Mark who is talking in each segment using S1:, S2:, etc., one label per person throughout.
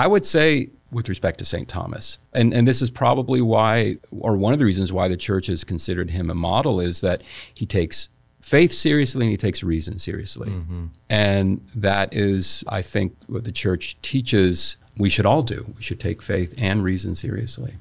S1: I would say with respect to St. Thomas. And, and this is probably why, or one of the reasons why the church has considered him a model, is that he takes faith seriously and he takes reason seriously. Mm-hmm. And that is, I think, what the church teaches we should all do. We should take faith and reason seriously.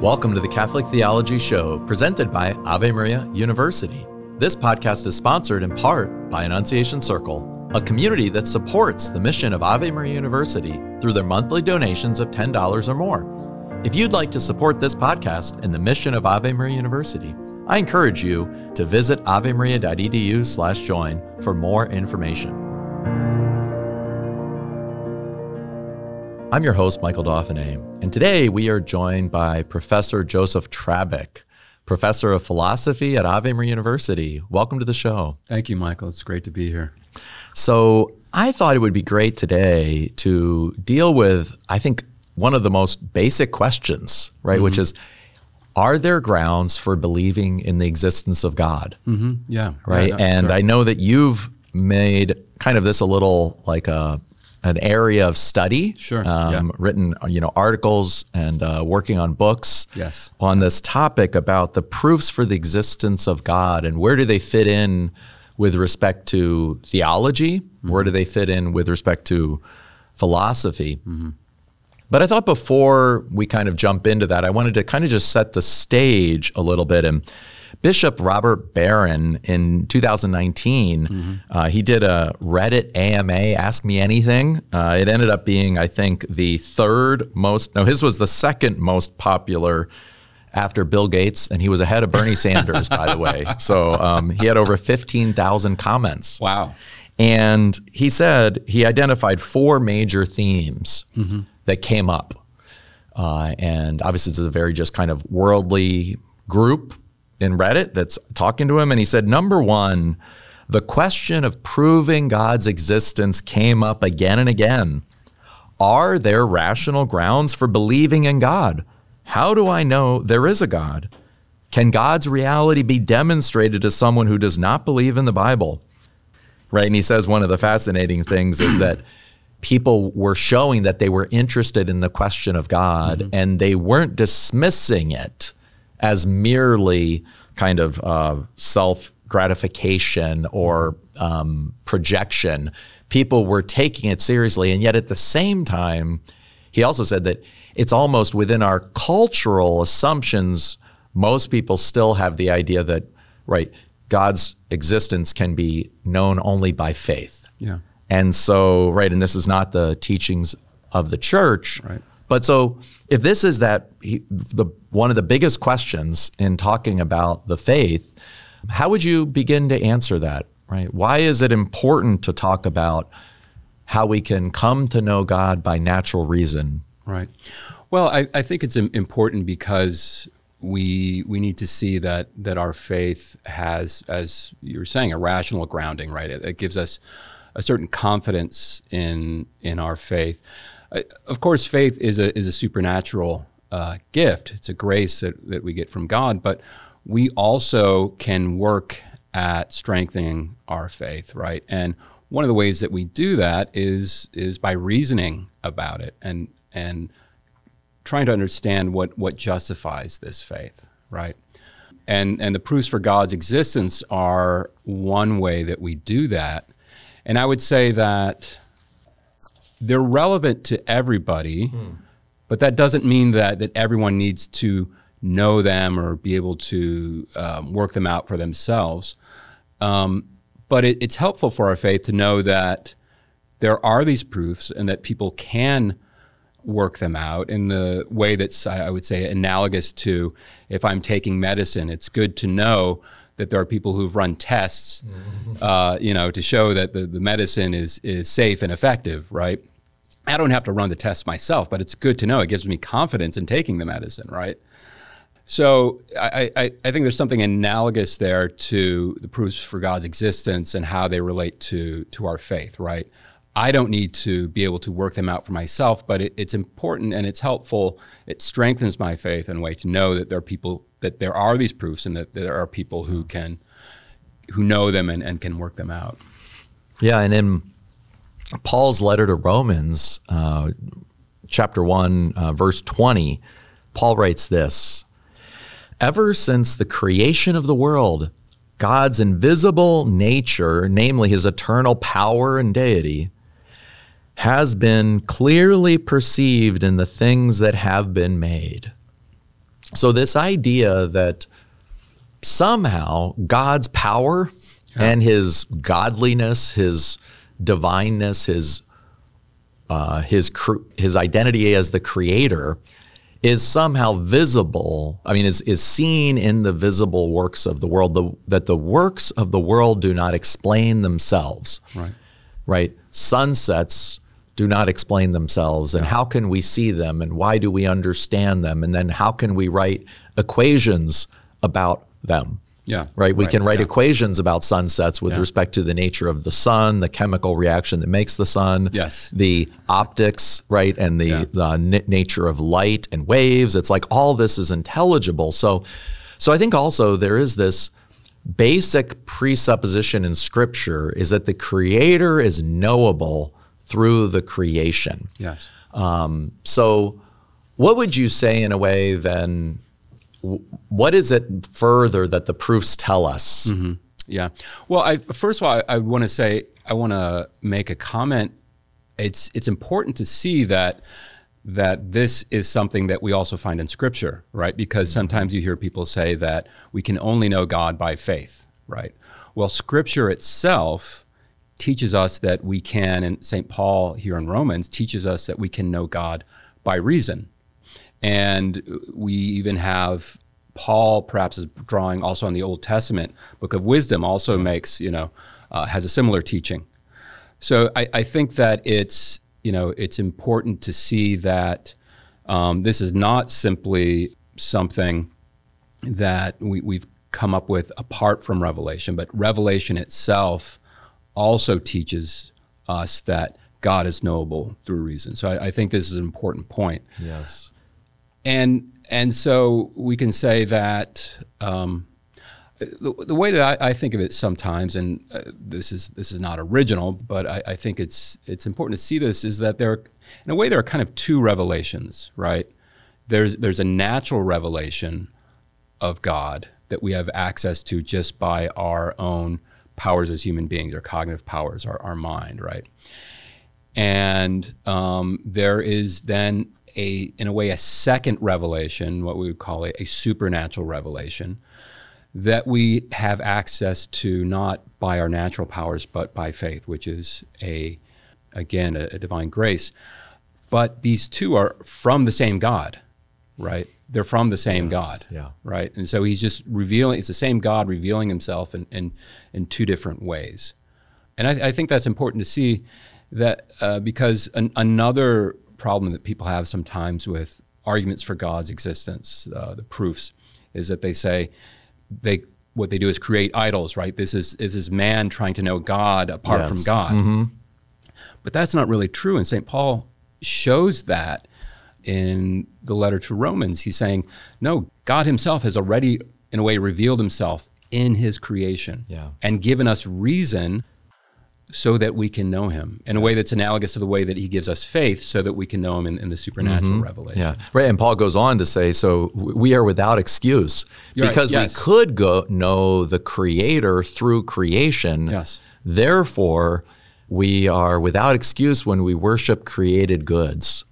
S2: Welcome to the Catholic Theology Show, presented by Ave Maria University. This podcast is sponsored in part by Annunciation Circle, a community that supports the mission of Ave Maria University through their monthly donations of $10 or more. If you'd like to support this podcast and the mission of Ave Maria University, I encourage you to visit avemaria.edu/join for more information. I'm your host, Michael Dauphinais, and today we are joined by Professor Joseph Trabbic professor of philosophy at Ave Maria University. Welcome to the show.
S1: Thank you, Michael. It's great to be here.
S2: So, I thought it would be great today to deal with, I think, one of the most basic questions, right? Mm-hmm. Which is, are there grounds for believing in the existence of God?
S1: Mm-hmm. Yeah.
S2: Right.
S1: Yeah,
S2: and
S1: sure.
S2: I know that you've made kind of this a little like a an area of study.
S1: Sure. Um, yeah.
S2: Written, you know, articles and uh, working on books.
S1: Yes.
S2: On this topic about the proofs for the existence of God and where do they fit in with respect to theology? Mm-hmm. Where do they fit in with respect to philosophy? Mm-hmm. But I thought before we kind of jump into that, I wanted to kind of just set the stage a little bit and Bishop Robert Barron in 2019, mm-hmm. uh, he did a Reddit AMA, Ask Me Anything. Uh, it ended up being, I think, the third most, no, his was the second most popular after Bill Gates, and he was ahead of Bernie Sanders, by the way. So um, he had over 15,000 comments.
S1: Wow.
S2: And he said he identified four major themes mm-hmm. that came up. Uh, and obviously, this is a very just kind of worldly group in Reddit that's talking to him, and he said, number one, the question of proving God's existence came up again and again. Are there rational grounds for believing in God? How do I know there is a God? Can God's reality be demonstrated to someone who does not believe in the Bible? Right? And he says one of the fascinating things is that people were showing that they were interested in the question of God mm-hmm. and they weren't dismissing it as merely kind of uh, self gratification or um, projection. People were taking it seriously. And yet at the same time, he also said that it's almost within our cultural assumptions, most people still have the idea that, right, God's existence can be known only by faith.
S1: Yeah.
S2: And so, right, and this is not the teachings of the church.
S1: Right.
S2: But so if this is that he, the one of the biggest questions in talking about the faith, how would you begin to answer that? Right? Why is it important to talk about how we can come to know God by natural reason?
S1: Right. Well, I, I think it's important because we we need to see that that our faith has, as you were saying, a rational grounding. Right. It, it gives us a certain confidence in in our faith of course, faith is a is a supernatural uh, gift. It's a grace that, that we get from God, but we also can work at strengthening our faith, right? And one of the ways that we do that is is by reasoning about it and and trying to understand what what justifies this faith, right? And and the proofs for God's existence are one way that we do that. And I would say that they're relevant to everybody, mm. but that doesn't mean that that everyone needs to know them or be able to um, work them out for themselves. Um, but it, it's helpful for our faith to know that there are these proofs and that people can work them out in the way that's I would say analogous to if I'm taking medicine. It's good to know that there are people who've run tests, uh, you know, to show that the, the medicine is is safe and effective, right? I don't have to run the tests myself, but it's good to know. It gives me confidence in taking the medicine, right? So I, I, I, think there's something analogous there to the proofs for God's existence and how they relate to to our faith, right? I don't need to be able to work them out for myself, but it, it's important and it's helpful. It strengthens my faith in a way to know that there are people that there are these proofs and that there are people who can who know them and, and can work them out.
S2: Yeah, and in Paul's letter to Romans, uh, chapter 1, uh, verse 20, Paul writes this Ever since the creation of the world, God's invisible nature, namely his eternal power and deity, has been clearly perceived in the things that have been made. So, this idea that somehow God's power yeah. and his godliness, his divineness, his uh, his his identity as the creator is somehow visible. I mean, is is seen in the visible works of the world. The, that the works of the world do not explain themselves.
S1: Right.
S2: Right. Sunsets do not explain themselves, and how can we see them, and why do we understand them, and then how can we write equations about them?
S1: Yeah.
S2: Right. We right. can write yeah. equations about sunsets with yeah. respect to the nature of the sun, the chemical reaction that makes the sun,
S1: yes.
S2: the optics, right, and the, yeah. the n- nature of light and waves. It's like all this is intelligible. So, so I think also there is this basic presupposition in Scripture is that the Creator is knowable through the creation.
S1: Yes.
S2: Um, so, what would you say in a way then? what is it further that the proofs tell us?
S1: Mm-hmm. Yeah. Well, I, first of all, I, I want to say I want to make a comment. It's it's important to see that that this is something that we also find in Scripture, right? Because sometimes you hear people say that we can only know God by faith, right? Well, Scripture itself teaches us that we can, and St. Paul here in Romans teaches us that we can know God by reason, and we even have Paul, perhaps, is drawing also on the Old Testament book of wisdom, also yes. makes, you know, uh, has a similar teaching. So I, I, think that it's, you know, it's important to see that um, this is not simply something that we, we've come up with apart from Revelation, but Revelation itself also teaches us that God is knowable through reason. So I, I think this is an important point.
S2: Yes.
S1: And and so we can say that um, the, the, way that I, I, think of it sometimes, and uh, this is this is not original, but I, I, think it's it's important to see this is that there, in a way, there are kind of two revelations, right? There's there's a natural revelation of God that we have access to just by our own powers as human beings, our cognitive powers, our, our mind, right? And um, there is then a, in a way, a second revelation, what we would call a, a supernatural revelation, that we have access to not by our natural powers, but by faith, which is a, again, a, a divine grace. But these two are from the same God, right? They're from the same yes, God,
S2: yeah.
S1: right? And so he's just revealing, it's the same God revealing himself in, in, in two different ways. And I, I think that's important to see that uh, because an, another problem that people have sometimes with arguments for God's existence, uh, the proofs, is that they say they what they do is create idols, right? This is this is man trying to know God apart yes. from God.
S2: Mm-hmm.
S1: But that's not really true, and St. Paul shows that in the letter to Romans. He's saying, no, God Himself has already, in a way, revealed Himself in His creation
S2: yeah.
S1: and given us reason so that we can know him in a way that's analogous to the way that he gives us faith so that we can know him in, in the supernatural mm-hmm. revelation.
S2: Yeah. Right. And Paul goes on to say, so we are without excuse You're because right. yes. we could go know the creator through creation.
S1: Yes.
S2: Therefore, we are without excuse when we worship created goods.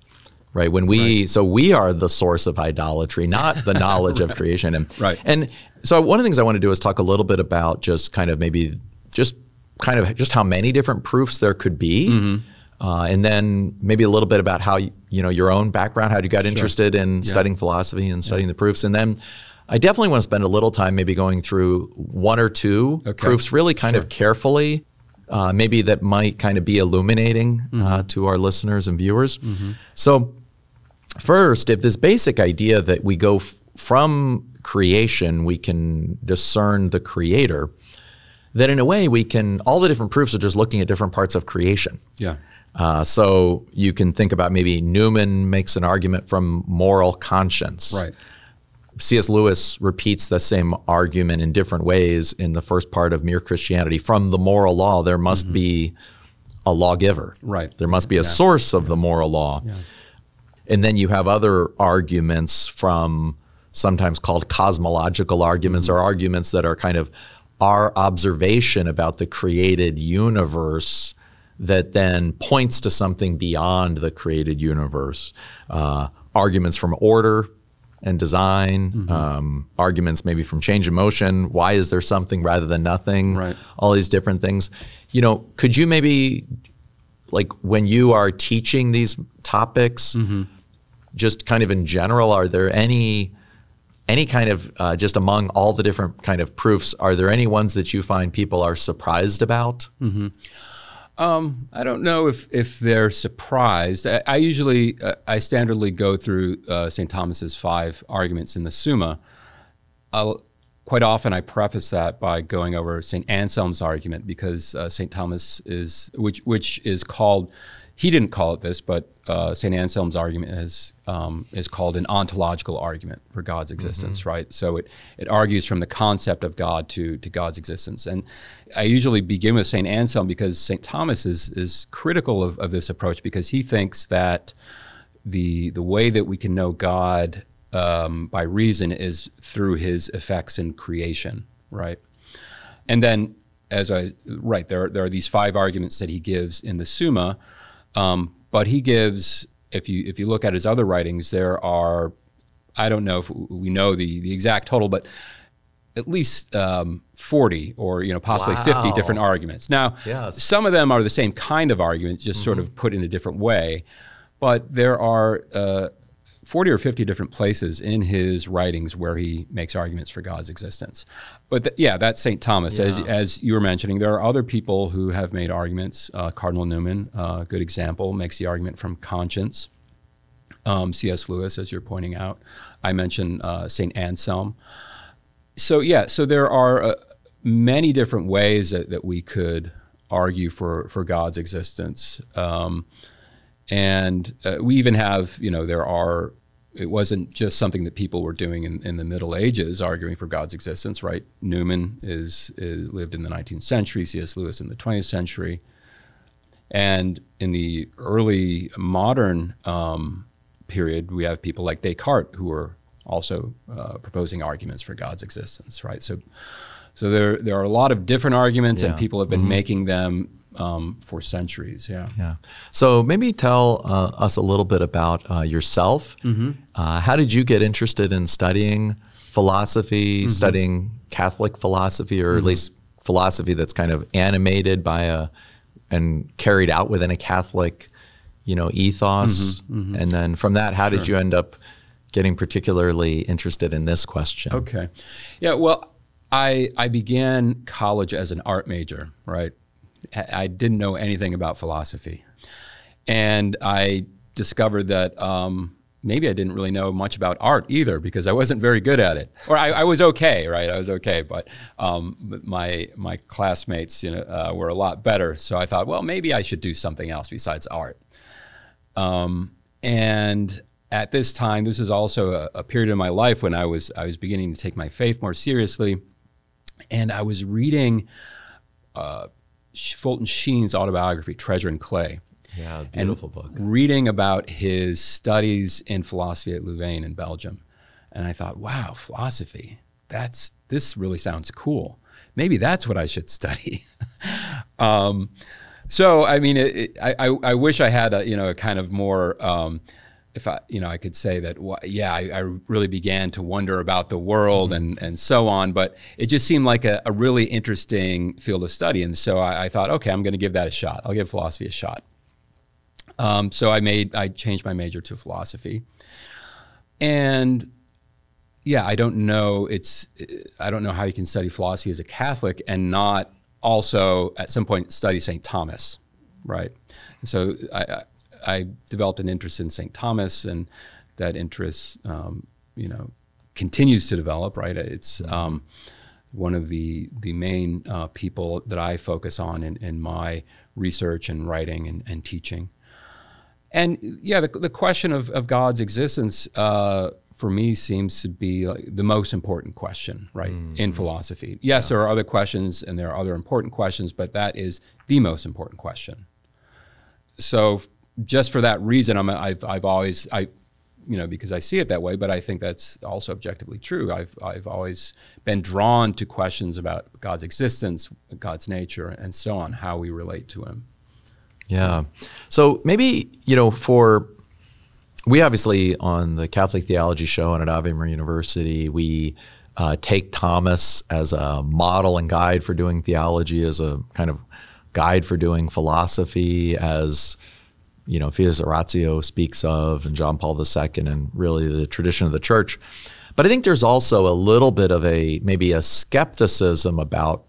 S2: Right. When we right. so we are the source of idolatry, not the knowledge right. of creation.
S1: And right.
S2: and so one of the things I want to do is talk a little bit about just kind of maybe just kind of just how many different proofs there could be.
S1: Mm-hmm.
S2: Uh, and then maybe a little bit about how you, you know your own background, how you got sure. interested in yeah. studying philosophy and studying yeah. the proofs, and then I definitely want to spend a little time maybe going through one or two okay. proofs, really kind sure. of carefully, uh, maybe that might kind of be illuminating uh, mm-hmm. uh, to our listeners and viewers.
S1: Mm-hmm.
S2: So, first, if this basic idea that we go f- from creation, we can discern the creator that in a way we can all the different proofs are just looking at different parts of creation.
S1: Yeah.
S2: Uh, so you can think about maybe Newman makes an argument from moral conscience.
S1: Right.
S2: C.S. Lewis repeats the same argument in different ways in the first part of Mere Christianity. From the moral law, there must mm-hmm. be a lawgiver.
S1: Right.
S2: There must be a yeah. source of the moral law. Yeah. And then you have other arguments from sometimes called cosmological arguments mm-hmm. or arguments that are kind of our observation about the created universe that then points to something beyond the created universe. Uh, arguments from order and design, mm-hmm. um, arguments maybe from change of motion. Why is there something rather than nothing?
S1: Right.
S2: All these different things. You know, could you maybe, like, when you are teaching these topics, mm-hmm. Just kind of in general, are there any any kind of uh, just among all the different kind of proofs, are there any ones that you find people are surprised about?
S1: Mm-hmm. Um, I don't know if, if they're surprised. I, I usually, uh, I standardly go through uh, St. Thomas's five arguments in the Summa. I'll, quite often I preface that by going over St. Anselm's argument because uh, St. Thomas is, which, which is called he didn't call it this, but uh, St. Anselm's argument is um, is called an ontological argument for God's existence, mm-hmm. right? So it it argues from the concept of God to to God's existence, and I usually begin with St. Anselm because St. Thomas is is critical of, of this approach because he thinks that the the way that we can know God um, by reason is through His effects in creation, right? And then as I right there there are these five arguments that he gives in the Summa um, but he gives, if you if you look at his other writings, there are, I don't know if we know the the exact total, but at least um, 40 or you know possibly wow. 50 different arguments. Now, yes. some of them are the same kind of arguments, just mm-hmm. sort of put in a different way. But there are uh, 40 or 50 different places in his writings where he makes arguments for God's existence. But th- yeah, that's St. Thomas. Yeah. As, as, you were mentioning, there are other people who have made arguments. Uh, Cardinal Newman, a uh, good example, makes the argument from conscience. Um, C.S. Lewis, as you're pointing out. I mentioned uh, St. Anselm. So, yeah, so there are uh, many different ways that, that, we could argue for, for God's existence. Um, and uh, we even have, you know, there are, it wasn't just something that people were doing in, in the Middle Ages, arguing for God's existence, right? Newman is, is lived in the 19th century, C.S. Lewis in the 20th century. And in the early modern um, period, we have people like Descartes who are also uh, proposing arguments for God's existence, right? So, so there there are a lot of different arguments, yeah. and people have been mm-hmm. making them um, for centuries. Yeah.
S2: Yeah. So maybe tell uh, us a little bit about uh, yourself. Mm-hmm. Uh, how did you get interested in studying philosophy, mm-hmm. studying Catholic philosophy, or mm-hmm. at least philosophy that's kind of animated by a and carried out within a Catholic, you know, ethos? Mm-hmm. Mm-hmm. And then from that, how sure. did you end up getting particularly interested in this question?
S1: Okay. Yeah. Well. I, I began college as an art major, right? I didn't know anything about philosophy. And I discovered that um, maybe I didn't really know much about art either because I wasn't very good at it. Or I, I was okay, right? I was okay, but um, my my classmates, you know, uh, were a lot better. So I thought, well, maybe I should do something else besides art. Um, and at this time, this is also a, a, period in my life when I was I was beginning to take my faith more seriously, and I was reading. Uh, Fulton Sheen's autobiography, Treasure in Clay.
S2: Yeah, beautiful book.
S1: Reading about his studies in philosophy at Louvain in Belgium. And I thought, wow, philosophy. That's this really sounds cool. Maybe that's what I should study. um, so, I mean, it, it, I, I, wish I had a, you know, a kind of more um, if I, you know, I could say that, yeah, I, I, really began to wonder about the world mm-hmm. and, and so on, but it just seemed like a, a really interesting field of study. And so I, I thought, okay, I'm going to give that a shot. I'll give philosophy a shot. Um, so I made, I changed my major to philosophy. And yeah, I don't know, it's, I don't know how you can study philosophy as a Catholic and not also at some point study St. Thomas, right? So I, I developed an interest in St. Thomas, and that interest, um, you know, continues to develop. Right, it's mm-hmm. um, one of the the main uh, people that I focus on in, in my research and writing and, and teaching. And yeah, the, the question of, of God's existence uh, for me seems to be like the most important question, right, in philosophy. Yes, there are other questions and there are other important questions, but that is the most important question. So, just for that reason, I'm, I've, I've always, I, you know, because I see it that way, but I think that's also objectively true. I've, I've always been drawn to questions about God's existence, God's nature, and so on, how we relate to Him.
S2: Yeah. So maybe, you know, for we obviously on the Catholic Theology Show and at Ave Maria University, we uh, take Thomas as a model and guide for doing theology, as a kind of guide for doing philosophy, as you know, Fides et Ratio speaks of, and John Paul II, and really the tradition of the church. But I think there's also a little bit of a maybe a skepticism about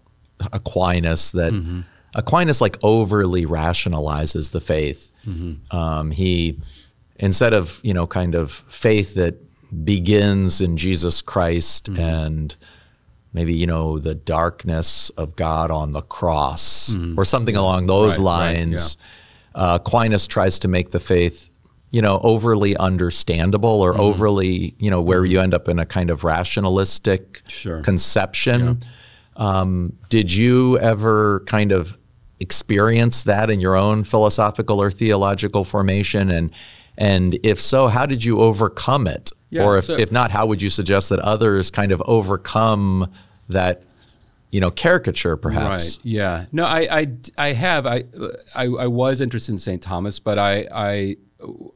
S2: Aquinas that mm-hmm. Aquinas like overly rationalizes the faith. Mm-hmm. Um, he instead of you know kind of faith that begins in Jesus Christ mm-hmm. and maybe you know the darkness of God on the cross or something along those
S1: Right, right,
S2: lines. Uh, Aquinas tries to make the faith you know overly understandable or overly you know where you end up in a kind of rationalistic
S1: Sure.
S2: conception. Um, did you ever kind of experience that in your own philosophical or theological formation? And and if so, how did you overcome it?
S1: Yeah,
S2: or if,
S1: so-
S2: if not, how would you suggest that others kind of overcome that, you know, caricature perhaps?
S1: Right. Yeah. No, I, I, I have. I, I, I was interested in St. Thomas, but I, I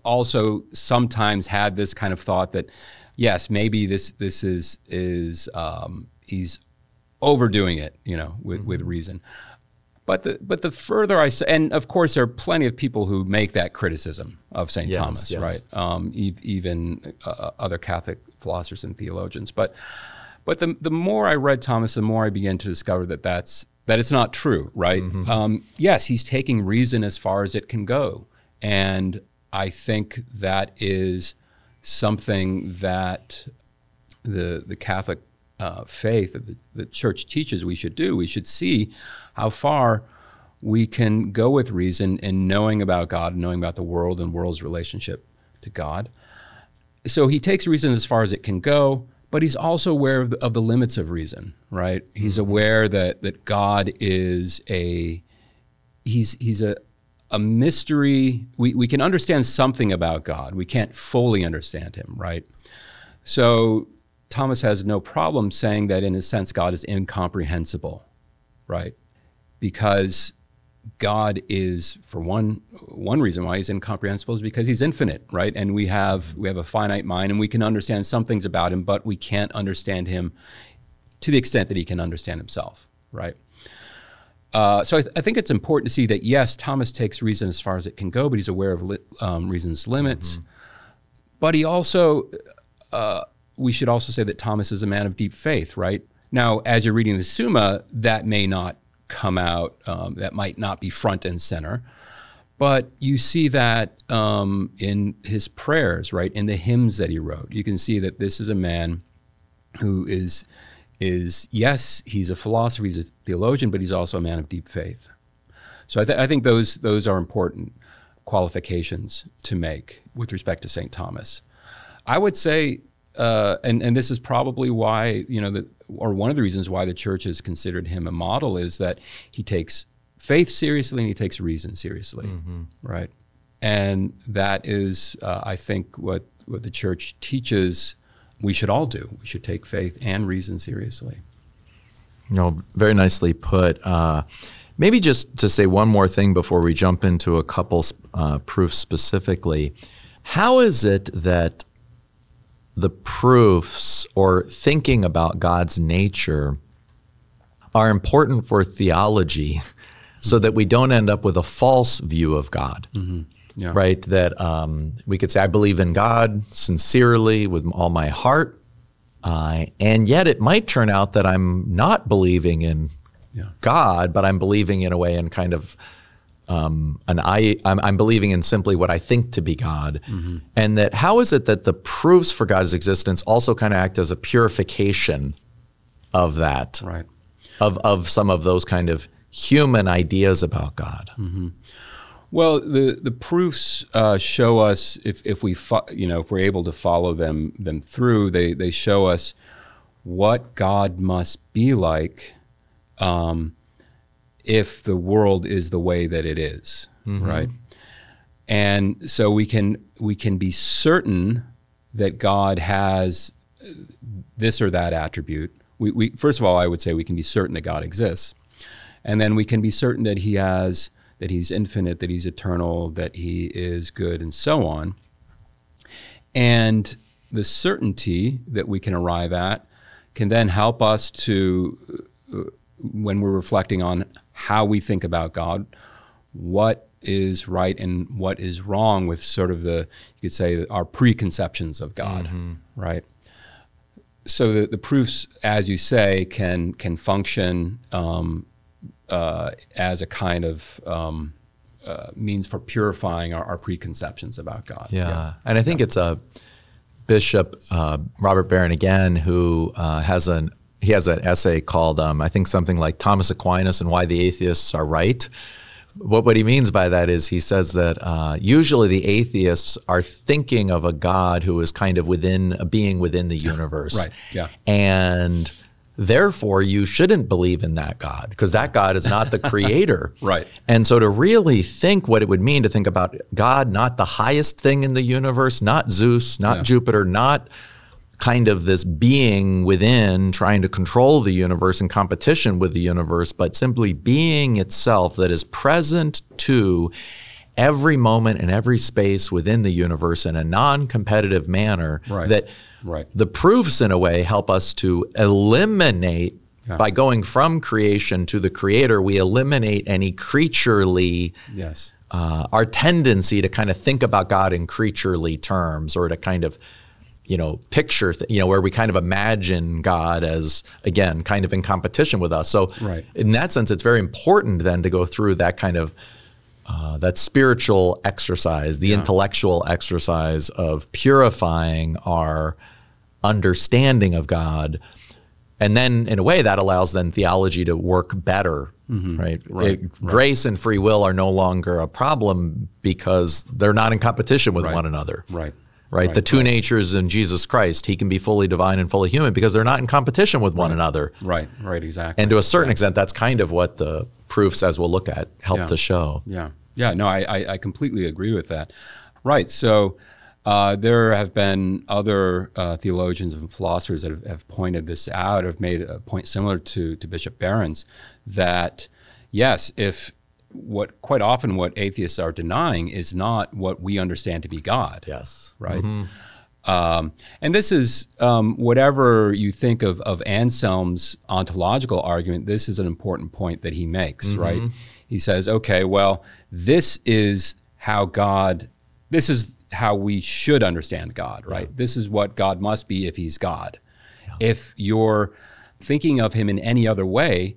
S1: also sometimes had this kind of thought that, yes, maybe this, this is, is, um, he's overdoing it, you know, with,
S2: Mm-hmm.
S1: with reason. But the, but the further I say, and of course, there are plenty of people who make that criticism of St.
S2: Yes,
S1: Thomas,
S2: yes.
S1: right? Um, e- even uh, other Catholic philosophers and theologians. But, but the, the more I read Thomas, the more I began to discover that that's that it's not true, right? Um, yes, he's taking reason as far as it can go, and I think that is something that the the Catholic uh, faith that the, the Church teaches we should do. We should see how far we can go with reason in knowing about God, and knowing about the world and world's relationship to God. So he takes reason as far as it can go, but he's also aware of the, of the limits of reason, right? He's mm-hmm. aware that that God is a he's he's a a mystery. We, we can understand something about God. We can't fully understand him, right? So Thomas has no problem saying that in a sense God is incomprehensible, right? Because God is for one one reason why he's incomprehensible is because he's infinite, right? And we have we have a finite mind and we can understand some things about him, but we can't understand him to the extent that he can understand himself, right? Uh, so I, th- I think it's important to see that yes, Thomas takes reason as far as it can go, but he's aware of li- um, reason's limits. But he also, uh, we should also say that Thomas is a man of deep faith, right? Now, as you're reading the Summa, that may not come out, um, that might not be front and center. But you see that um, in his prayers, right? In the hymns that he wrote. You can see that this is a man who is is yes, he's a philosopher, he's a theologian, but he's also a man of deep faith. So I, th- I think those those are important qualifications to make with respect to St. Thomas. I would say, uh, and and this is probably why you know that, or one of the reasons why the church has considered him a model is that he takes faith seriously and he takes reason seriously, right? And that is, uh, I think, what what the church teaches we should all do. We should take faith and reason seriously.
S2: You know, very nicely put. Uh, maybe just to say one more thing before we jump into a couple uh, proofs specifically. How is it that the proofs or thinking about God's nature are important for theology so that we don't end up with a false view of God?
S1: Yeah.
S2: right? That um, we could say, I believe in God sincerely with all my heart. Uh, and yet it might turn out that I'm not believing in
S1: Yeah.
S2: God, but I'm believing in a way in kind of um, an I, I'm, I'm believing in simply what I think to be God. And that how is it that the proofs for God's existence also kind of act as a purification of that,
S1: Right.
S2: of, of some of those kind of human ideas about God?
S1: Well, the the proofs uh, show us if if we fo- you know if we're able to follow them them through, they they show us what God must be like um, if the world is the way that it is, right? And so we can we can be certain that God has this or that attribute. We, we first of all, I would say we can be certain that God exists, and then we can be certain that He has that He's infinite, that He's eternal, that He is good, and so on. And the certainty that we can arrive at can then help us to, uh, when we're reflecting on how we think about God, what is right and what is wrong with sort of the, you could say, our preconceptions of God, right? So the, the proofs, as you say, can can function um, uh, as a kind of um, uh, means for purifying our, our preconceptions about God.
S2: Yeah, and I think it's a Bishop uh, Robert Barron again who uh, has an he has an essay called um, I think something like Thomas Aquinas and Why the Atheists Are Right. What what he means by that is he says that uh, usually the atheists are thinking of a God who is kind of within a being within the universe,
S1: Right, yeah.
S2: and therefore you shouldn't believe in that God because that God is not the creator,
S1: Right.
S2: and so to really think what it would mean to think about God, not the highest thing in the universe, not Zeus, not
S1: Yeah.
S2: Jupiter, not kind of this being within trying to control the universe in competition with the universe, but simply being itself that is present to every moment and every space within the universe in a non-competitive manner
S1: Right.
S2: that
S1: Right.
S2: the proofs in a way help us to eliminate by going from creation to the creator we eliminate any creaturely
S1: Yes.
S2: uh, our tendency to kind of think about God in creaturely terms or to kind of, you know, picture, th- you know, where we kind of imagine God as, again, kind of in competition with us. So,
S1: Right.
S2: in that sense, it's very important then to go through that kind of uh, that spiritual exercise, the intellectual exercise of purifying our understanding of God. And then, in a way, that allows then theology to work better, right? It- Grace and free will are no longer a problem because they're not in competition with one another.
S1: Right.
S2: Right. the two natures in Jesus Christ, he can be fully divine and fully human because they're not in competition with one another.
S1: Right. Right. Exactly.
S2: And to a certain extent, that's kind of what the proofs, as we'll look at, help
S1: Yeah.
S2: to show.
S1: Yeah, yeah, no, I, I, I completely agree with that. Right. So uh, there have been other uh, theologians and philosophers that have, have pointed this out, have made a point similar to, to Bishop Barron's, that yes, if what quite often what atheists are denying is not what we understand to be God
S2: Yes.
S1: right? Um, and this is um, whatever you think of, of Anselm's ontological argument. This is an important point that he makes, right? He says, okay, well, this is how God, this is how we should understand God, right? This is what God must be if he's God. If you're thinking of him in any other way,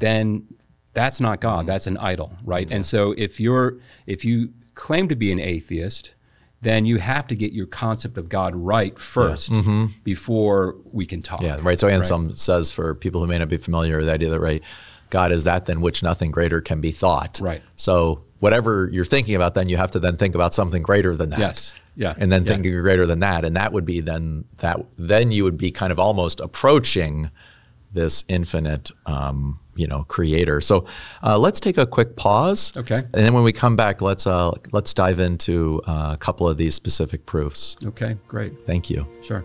S1: then that's not God. That's an idol, right? And so if you're if you claim to be an atheist, then you have to get your concept of God right 1st before we can talk.
S2: Yeah, right. So Anselm says for people who may not be familiar with the idea that right, God is that than which nothing greater can be thought.
S1: Right.
S2: So whatever you're thinking about, then you have to then think about something greater than that.
S1: Yes. Yeah.
S2: And then
S1: Yeah.
S2: thinking greater than that, and that would be then that then you would be kind of almost approaching this infinite, um, you know, creator. So uh, let's take a quick pause.
S1: Okay.
S2: And then when we come back, let's uh, let's dive into uh, a couple of these specific proofs.
S1: Okay, great.
S2: Thank you.
S1: Sure.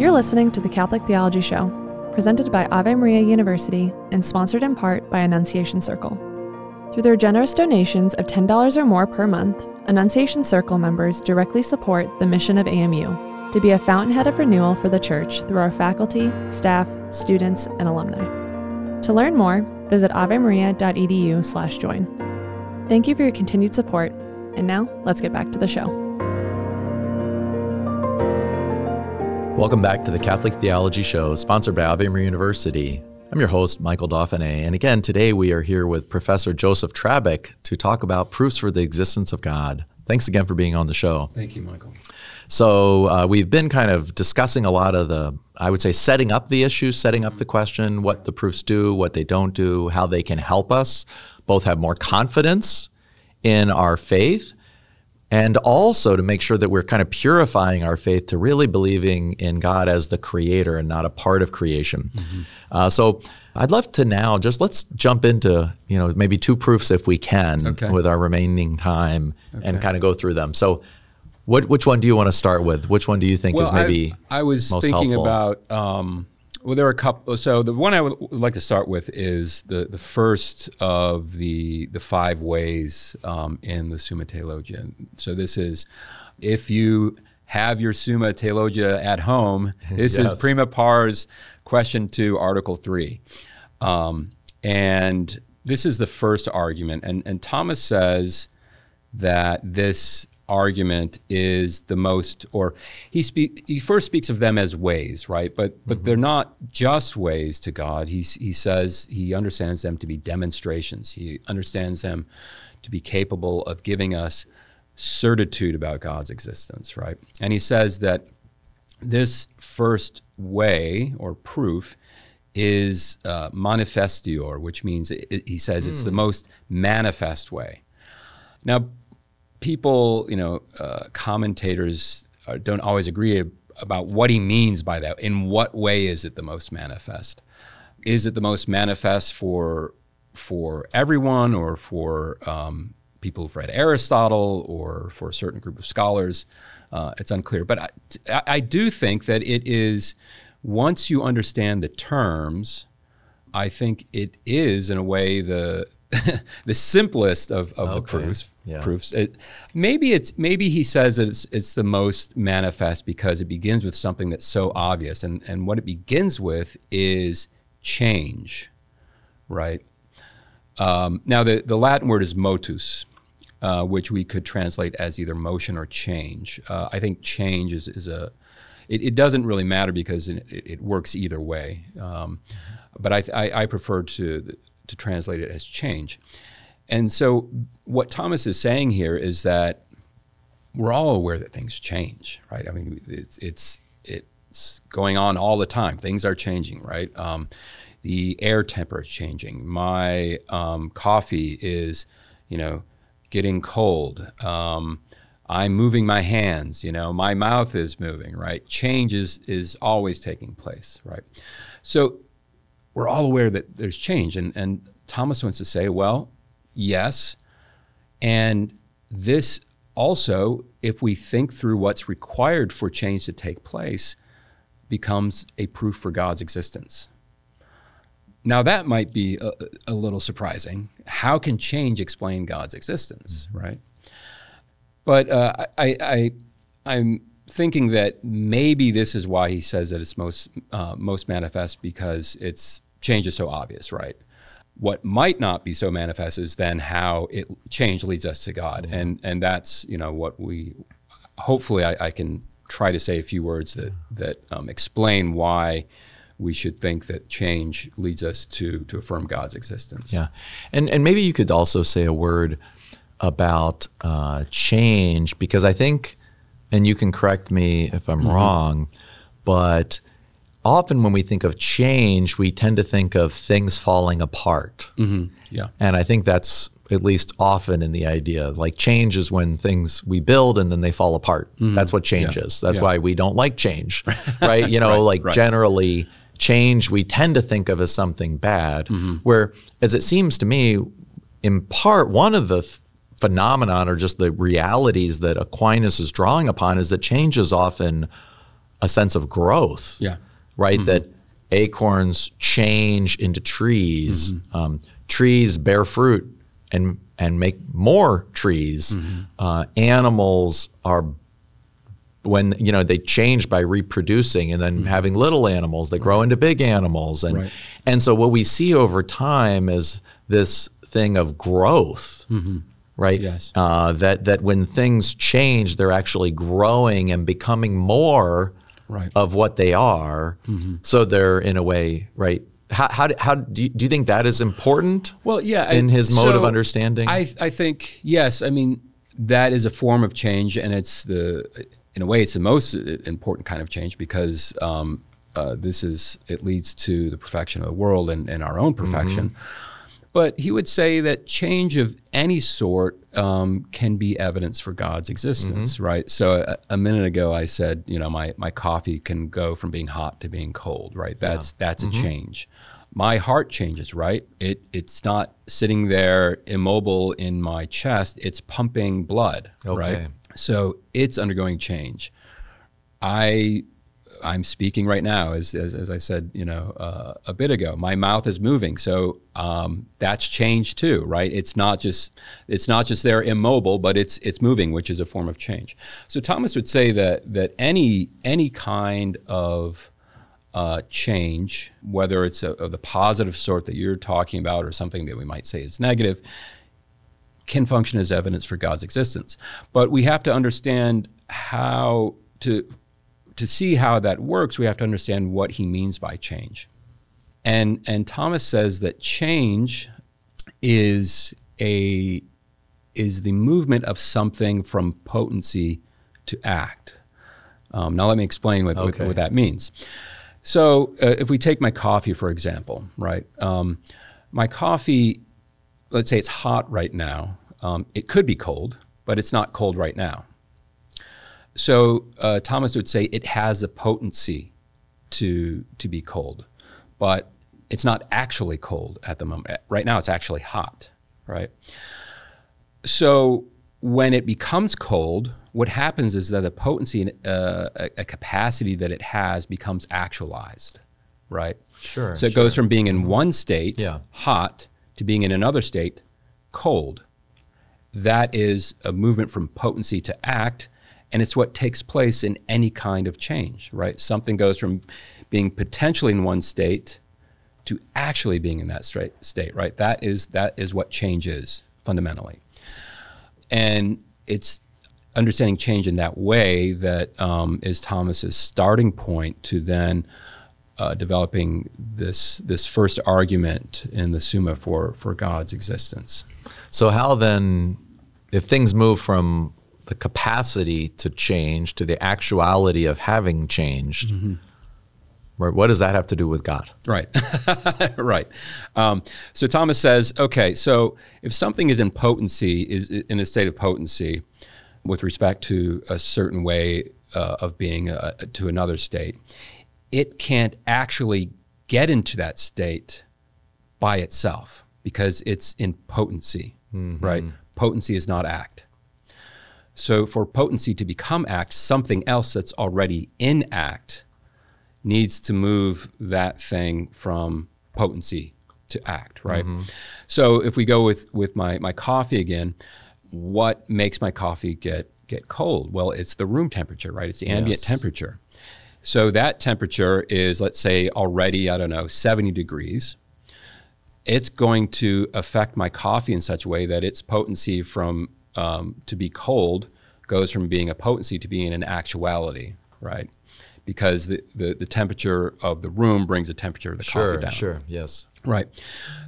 S3: You're listening to the Catholic Theology Show, presented by Ave Maria University and sponsored in part by Annunciation Circle. Through their generous donations of $10 or more per month, Annunciation Circle members directly support the mission of AMU to be a fountainhead of renewal for the Church through our faculty, staff, students, and alumni. To learn more, visit avemaria.edu/join. Thank you for your continued support, and now let's get back to the show.
S2: Welcome back to the Catholic Theology Show, sponsored by Ave Maria University. I'm your host, Michael Dauphinais, and again, today we are here with Professor Joseph Trabbic to talk about proofs for the existence of God. Thanks again for being on the show.
S1: Thank you, Michael.
S2: So uh, we've been kind of discussing a lot of the, I would say, setting up the issue, setting up the question, what the proofs do, what they don't do, how they can help us both have more confidence in our faith and also to make sure that we're kind of purifying our faith to really believing in God as the creator and not a part of creation. Mm-hmm. Uh, so I'd love to now just let's jump into you know maybe two proofs if we can okay. with our remaining time okay. and kind of go through them. So. What, which one do you want to start with? Which one do you think
S1: well,
S2: is maybe
S1: I, I was thinking
S2: helpful?
S1: about um, well, there are a couple. So the one I would, like two start with is the, the first of the the five ways um, in the Summa Theologiae. So this is if you have your Summa Theologiae at home. This yes. is prima pars question to Article three, um, and this is the first argument. And and Thomas says that this argument is the most, or he speak he first speaks of them as ways, right? But but mm-hmm. they're not just ways to God. He he says he understands them to be demonstrations. He understands them to be capable of giving us certitude about God's existence, right? And he says that this first way or proof is uh, manifestior, which means it, he says mm. it's the hmm. most manifest way. Now, people, you know, uh, commentators uh, don't always agree about what he means by that. In what way is it the most manifest? Is it the most manifest for for everyone, or for um, people who've read Aristotle, or for a certain group of scholars? Uh, it's unclear. But I, I do think that it is once you understand the terms. I think it is in a way the the simplest of, of okay. the proofs. Yeah. Proofs. It, maybe it's maybe he says that it's it's the most manifest because it begins with something that's so obvious, and and what it begins with is change, right? Um, now the the Latin word is motus, uh, which we could translate as either motion or change. Uh, I think change is is a it, it, doesn't really matter because it, it works either way. Um, but I, I, I prefer to to translate it as change. And so, what Thomas is saying here is that we're all aware that things change, right? I mean, it's it's it's going on all the time. Things are changing, right? Um, the air temperature is changing. My um, coffee is, you know, getting cold. Um, I'm moving my hands. You know, my mouth is moving. Right? Change is is always taking place, right? So we're all aware that there's change. And, and Thomas wants to say, well, yes. And this also, if we think through what's required for change to take place, becomes a proof for God's existence. Now, that might be a, a little surprising. How can change explain God's existence, right? But uh, I, I, I'm thinking that maybe this is why he says that it's most uh, most manifest because it's change is so obvious, right? What might not be so manifest is then how it change leads us to God, mm-hmm. and and that's you know what we hopefully I, I, can try to say a few words that that um, explain why we should think that change leads us to to affirm God's existence.
S2: Yeah, and and maybe you could also say a word about uh, change because I think, and you can correct me if I'm mm-hmm. wrong, but often when we think of change, we tend to think of things falling apart.
S1: Mm-hmm. Yeah.
S2: And I think that's at least often in the idea. Like change is when things we build and then they fall apart. Mm-hmm. That's what change yeah. is. That's yeah. why we don't like change, right? You know, right, like right. generally change we tend to think of as something bad. Mm-hmm. Where, as it seems to me, in part, one of the th- phenomenon or just the realities that Aquinas is drawing upon is that change is often a sense of growth.
S1: Yeah
S2: right? Mm-hmm. That acorns change into trees. Mm-hmm. Um, trees bear fruit and and make more trees. Mm-hmm. Uh, animals are when you know they change by reproducing and then mm-hmm. having little animals that grow into big animals and right. and so what we see over time is this thing of growth mm-hmm. right
S1: yes
S2: uh, that that when things change they're actually growing and becoming more
S1: right.
S2: of what they are. Mm-hmm. So they're in a way, right? How, how, how do, you, do you think that is important?
S1: Well, yeah.
S2: In his mode so of understanding?
S1: I, I think, yes. I mean, that is a form of change and it's the, in a way, it's the most important kind of change because um, uh, this is it leads to the perfection of the world and, and our own perfection. Mm-hmm. But he would say that change of any sort um, can be evidence for God's existence, mm-hmm. right? So a, a, minute ago, I said, you know, my, my coffee can go from being hot to being cold, right? That's yeah. that's mm-hmm. a change. My heart changes, right? It it's not sitting there immobile in my chest; it's pumping blood, okay. right? So it's undergoing change. I I'm speaking right now, as, as, as I said, you know, uh, a bit ago. My mouth is moving, so um, that's change too, right? It's not just it's not just there immobile, but it's it's moving, which is a form of change. So Thomas would say that that any any kind of uh, change, whether it's of the positive sort that you're talking about, or something that we might say is negative, can function as evidence for God's existence. But we have to understand how to to see how that works, we have to understand what he means by change. And, and Thomas says that change is a is the movement of something from potency to act. Um, now, let me explain what, okay. what, what that means. So, uh, if we take my coffee, for example, right? Um, my coffee, let's say it's hot right now. Um, it could be cold, but it's not cold right now. So uh, Thomas would say it has a potency to to be cold, but it's not actually cold at the moment. Right now, it's actually hot, right? So when it becomes cold, what happens is that a potency, uh, a, a, capacity that it has, becomes actualized, right?
S2: Sure.
S1: So it
S2: sure.
S1: goes from being in one state,
S2: yeah.
S1: hot, to being in another state, cold. That is a movement from potency to act and it's what takes place in any kind of change, right? Something goes from being potentially in one state to actually being in that state, right? That is that is what change is fundamentally, and it's understanding change in that way that um, is Thomas's starting point to then uh, developing this this first argument in the Summa for for God's existence.
S2: So how then, if things move from the capacity to change to the actuality of having changed. Mm-hmm. Right. What does that have to do with God?
S1: Right. right. Um, so Thomas says, okay, so if something is in potency, is in a state of potency with respect to a certain way uh, of being uh, to another state, it can't actually get into that state by itself because it's in potency, mm-hmm. right? Potency is not act. So for potency to become act, something else that's already in act needs to move that thing from potency to act, right? Mm-hmm. So if we go with with my my coffee again, what makes my coffee get get cold? Well, it's the room temperature, right? It's the ambient yes. temperature. So that temperature is let's say already I don't know 70 degrees. It's going to affect my coffee in such a way that its potency from um, to be cold goes from being a potency to being an actuality, right? Because the, the, the temperature of the room brings the temperature of the
S2: sure,
S1: coffee down.
S2: Sure, yes.
S1: Right.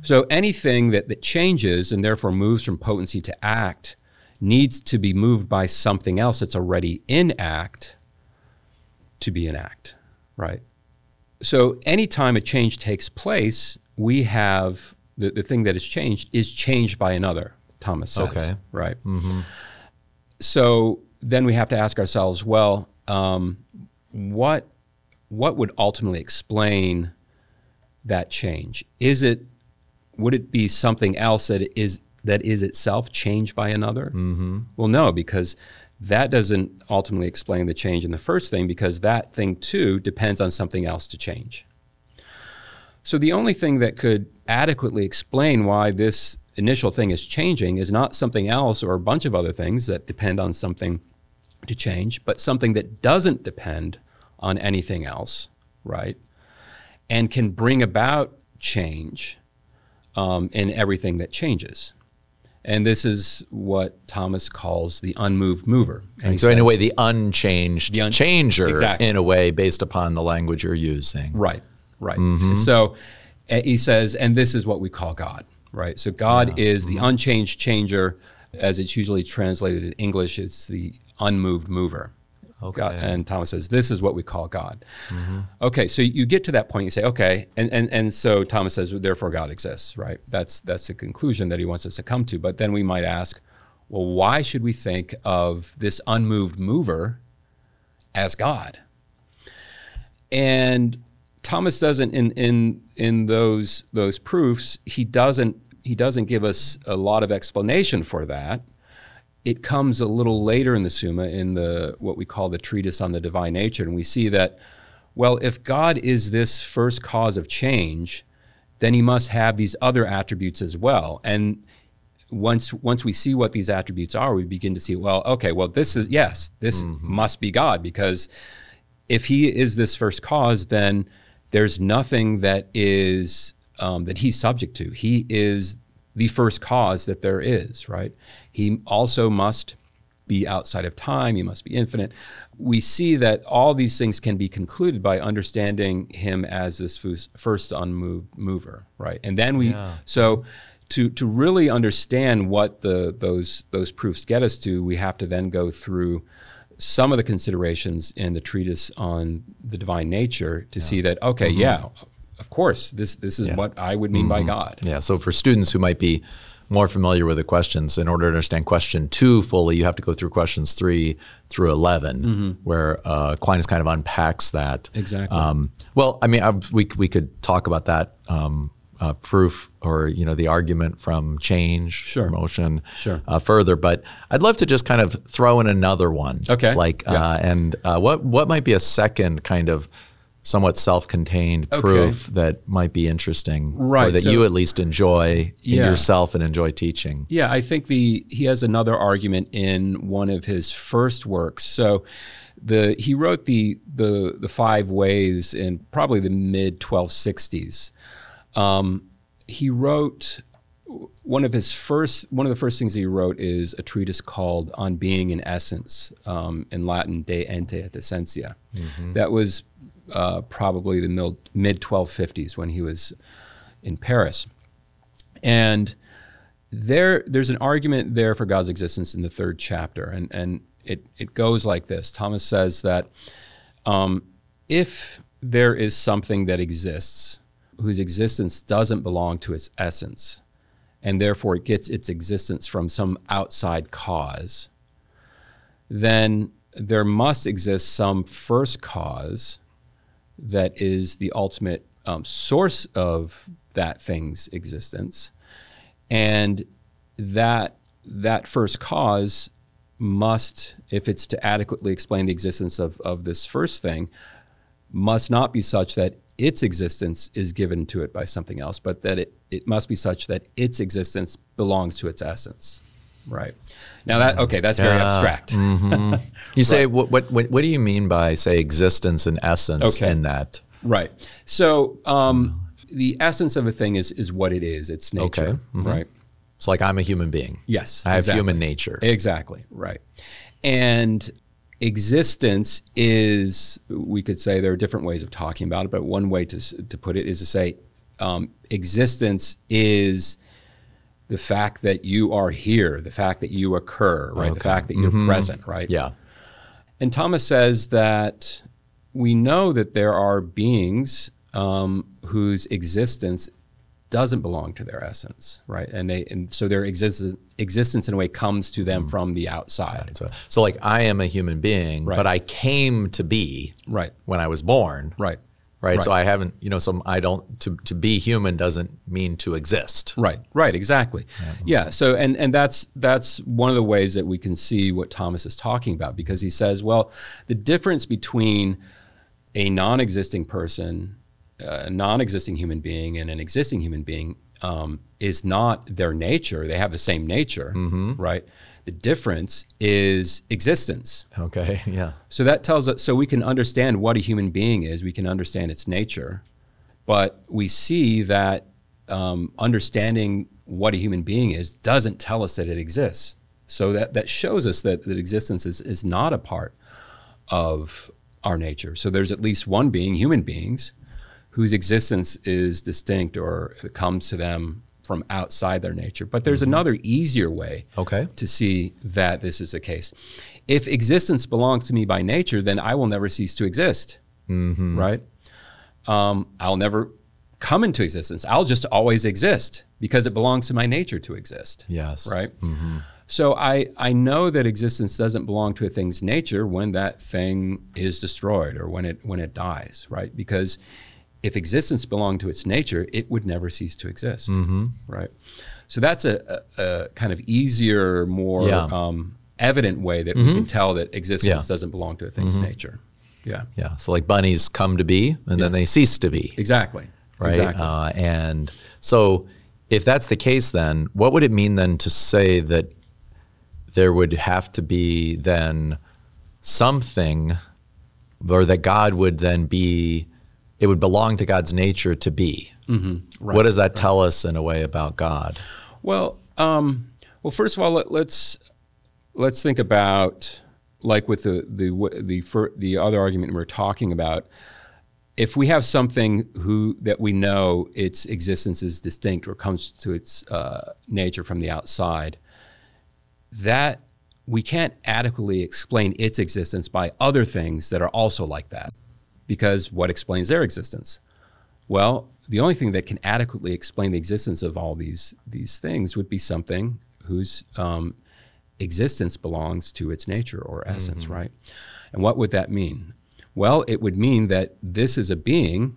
S1: So anything that, that changes and therefore moves from potency to act needs to be moved by something else that's already in act to be an act, right? So anytime a change takes place, we have the, the thing that has changed is changed by another. Thomas says.
S2: Okay.
S1: Right. Mm-hmm. So then we have to ask ourselves, well, um, what what would ultimately explain that change? Is it would it be something else that is that is itself changed by another?
S2: Mm-hmm.
S1: Well, no, because that doesn't ultimately explain the change in the first thing because that thing too depends on something else to change. So the only thing that could adequately explain why this initial thing is changing is not something else or a bunch of other things that depend on something to change, but something that doesn't depend on anything else, right? And can bring about change um, in everything that changes. And this is what Thomas calls the unmoved mover.
S2: And so, says, in a way, the unchanged the un- changer, exactly. in a way, based upon the language you're using.
S1: Right, right. Mm-hmm. So uh, he says, and this is what we call God right? So God yeah. is the mm-hmm. unchanged changer, as it's usually translated in English. It's the unmoved mover.
S2: Okay.
S1: God, and Thomas says, "This is what we call God." Okay, so you get to that point, you say, "Okay," and and and so Thomas says, "Therefore, God exists." Right? That's that's the conclusion that he wants us to come to. But then we might ask, well, why should we think of this unmoved mover as God? And Thomas doesn't in in in those those proofs he doesn't he doesn't give us a lot of explanation for that. It comes a little later in the Summa in the what we call the treatise on the divine nature, and we see that well, if God is this first cause of change, then he must have these other attributes as well. And once once we see what these attributes are, we begin to see, well, okay, well, this is yes, this mm-hmm. must be God because if he is this first cause, then there's nothing that is um, that he's subject to. He is the first cause that there is, right? He also must be outside of time. He must be infinite. We see that all these things can be concluded by understanding him as this first unmoved mover, right? And then we so to to really understand what the those those proofs get us to, we have to then go through some of the considerations in the treatise on the divine nature to see that okay, yeah, of course, this this is what I would mean by God.
S2: Yeah. So for students who might be more familiar with the questions, in order to understand question two fully, you have to go through questions three through 11, where uh, Aquinas kind of unpacks that.
S1: Exactly.
S2: Um, well, I mean, I, we we could talk about that um, uh, proof or you know the argument from change,
S1: Sure.
S2: motion,
S1: Sure.
S2: uh, further. But I'd love to just kind of throw in another one.
S1: Okay.
S2: Like,
S1: Yeah.
S2: uh, and uh, what what might be a second kind of somewhat self-contained
S1: Okay.
S2: proof that might be interesting,
S1: right, or
S2: that
S1: so-
S2: you at least enjoy
S1: Yeah.
S2: yourself and enjoy teaching.
S1: Yeah, I think the he has another argument in one of his first works. So the he wrote the the the five ways in probably the mid 1260s. Um, he wrote one of his first one of the first things he wrote is a treatise called On Being in Essence, um, in Latin De Ente et Essentia. That was uh, probably the mid 1250s when he was in Paris. And there, there's an argument there for God's existence in the third chapter, and, and it, it goes like this. Thomas says that um, if there is something that exists whose existence doesn't belong to its essence, and therefore it gets its existence from some outside cause, then there must exist some first cause that is the ultimate um, source of that thing's existence, and that that first cause must, if it's to adequately explain the existence of, of this first thing, must not be such that its existence is given to it by something else, but that it, it must be such that its existence belongs to its essence. Right. Now that okay, that's very abstract.
S2: You say what, what what what do you mean by say existence and essence
S1: Okay.
S2: in that?
S1: Right. So um, the essence of a thing is is what it is. It's nature.
S2: Okay. Mhm.
S1: Right.
S2: It's like I'm a human being.
S1: Yes.
S2: I have
S1: exactly.
S2: human nature.
S1: Exactly. Right. And existence is, we could say there are different ways of talking about it, but one way to, to put it is to say um, existence is the fact that you are here, the fact that you occur, right? The fact that you're present, right?
S2: Yeah.
S1: And Thomas says that we know that there are beings um, whose existence doesn't belong to their essence, right? And they and so their existence existence in a way comes to them mm. from the outside,
S2: So, so like I am a human being,
S1: Right.
S2: but I came to be
S1: right?
S2: when I was born.
S1: Right.
S2: Right. So I haven't, you know, so I don't to to be human doesn't mean to exist.
S1: Right, right, exactly. Yeah. So, and and that's that's one of the ways that we can see what Thomas is talking about because he says, well, the difference between a non-existing person, a non-existing human being, and an existing human being um, is not their nature. They have the same nature, right? The difference is existence.
S2: Okay. Yeah.
S1: So that tells us, so we can understand what a human being is, we can understand its nature, but we see that um, understanding what a human being is doesn't tell us that it exists. So that, that shows us that, that existence is, is not a part of our nature. So there's at least one being, human beings, whose existence is distinct or comes to them from outside their nature. But there's mm-hmm. another easier way
S2: Okay.
S1: to see that this is the case. If existence belongs to me by nature, then I will never cease to exist. Mm-hmm. Right? Um, I'll never come into existence. I'll just always exist because it belongs to my nature to exist.
S2: Yes.
S1: Right? Mm-hmm. So I, I know that existence doesn't belong to a thing's nature when that thing is destroyed or when it when it dies, right? Because if existence belonged to its nature, it would never cease to exist, right? So that's a, a, a kind of easier, more
S2: Yeah.
S1: um, evident way that we can tell that existence
S2: Yeah.
S1: doesn't belong to a thing's nature. Yeah,
S2: Yeah. So like bunnies come to be and then they cease to be.
S1: exactly.
S2: right?
S1: Exactly.
S2: Uh, and so, if that's the case, then what would it mean then to say that there would have to be then something, or that God would then be, it would belong to God's nature to be? Mm-hmm. what does that tell us in a way about God?
S1: Well, um, well, first of all, let, let's let's think about like with the the the fir- the other argument we're talking about. If we have something who that we know its existence is distinct or comes to its uh, nature from the outside, that we can't adequately explain its existence by other things that are also like that, because what explains their existence? Well, the only thing that can adequately explain the existence of all these these things would be something whose um, existence belongs to its nature or essence, right? And what would that mean? Well, it would mean that this is a being